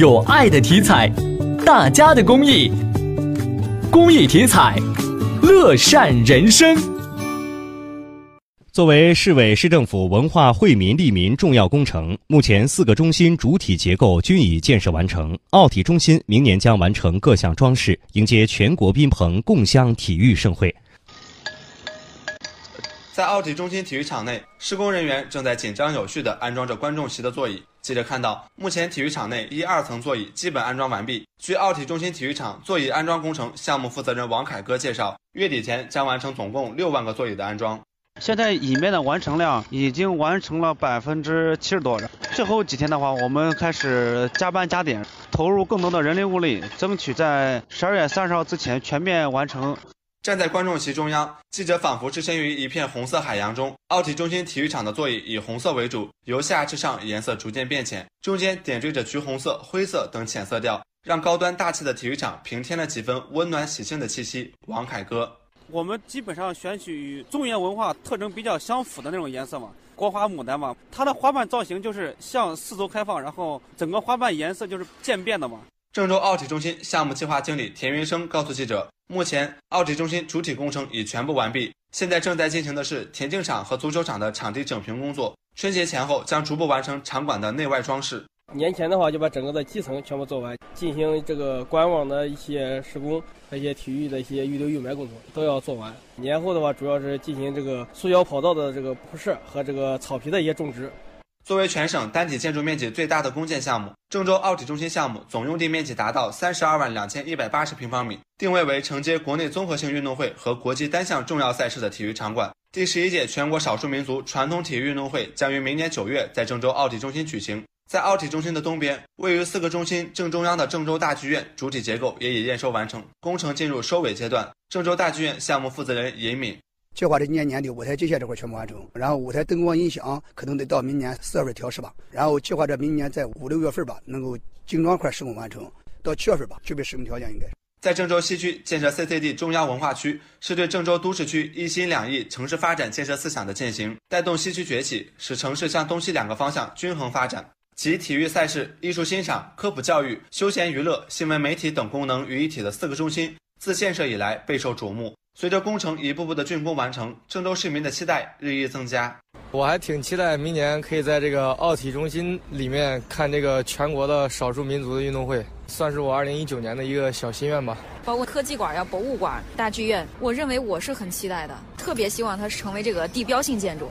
有爱的体彩，大家的公益，公益体彩，乐善人生。作为市委市政府文化惠民利民重要工程，目前四个中心主体结构均已建设完成。奥体中心明年将完成各项装饰，迎接全国宾朋共襄体育盛会。在奥体中心体育场内，施工人员正在紧张有序地安装着观众席的座椅。记者看到，目前体育场内一二层座椅基本安装完毕。据奥体中心体育场座椅安装工程项目负责人王凯歌介绍，月底前将完成总共六万个座椅的安装。现在椅面的完成量已经完成了百分之七十多了。最后几天的话，我们开始加班加点，投入更多的人力物力，争取在十二月三十号之前全面完成。站在观众席中央，记者仿佛置身于一片红色海洋中。奥体中心体育场的座椅以红色为主，由下至上颜色逐渐变浅，中间点缀着橘红色、灰色等浅色调，让高端大气的体育场平添了几分温暖喜庆的气息。王凯歌，我们基本上选取与中原文化特征比较相符的那种颜色嘛，国花牡丹嘛，它的花瓣造型就是向四周开放，然后整个花瓣颜色就是渐变的嘛。郑州奥体中心项目计划经理田云生告诉记者，目前奥体中心主体工程已全部完毕，现在正在进行的是田径场和足球场的场地整平工作。春节前后将逐步完成场馆的内外装饰。年前的话就把整个的基层全部做完，进行这个官网的一些施工和一些体育的一些预留预埋工作都要做完。年后的话主要是进行这个塑胶跑道的这个铺设和这个草皮的一些种植。作为全省单体建筑面积最大的公建项目，郑州奥体中心项目总用地面积达到三十二万两千一百八十平方米，定位为承接国内综合性运动会和国际单项重要赛事的体育场馆。第十一届全国少数民族传统体育运动会将于明年九月在郑州奥体中心举行。在奥体中心的东边，位于四个中心正中央的郑州大剧院主体结构也已验收完成，工程进入收尾阶段。郑州大剧院项目负责人尹敏。计划这今年年底舞台机械这块全部完成，然后舞台灯光音响可能得到明年四月份调试吧，然后计划着明年在五六月份吧能够精装块施工完成，到七月份吧具备施工条件应该。在郑州西区建设 CCD 中央文化区，是对郑州都市区一心两意城市发展建设思想的践行，带动西区崛起，使城市向东西两个方向均衡发展。集体育赛事、艺术欣赏、科普教育、休闲娱乐、新闻媒体等功能于一体的四个中心，自建设以来备受瞩目。随着工程一步步的竣工完成，郑州市民的期待日益增加。我还挺期待明年可以在这个奥体中心里面看这个全国的少数民族的运动会，算是我二零一九年的一个小心愿吧。包括科技馆呀、博物馆、大剧院，我认为我是很期待的，特别希望它成为这个地标性建筑。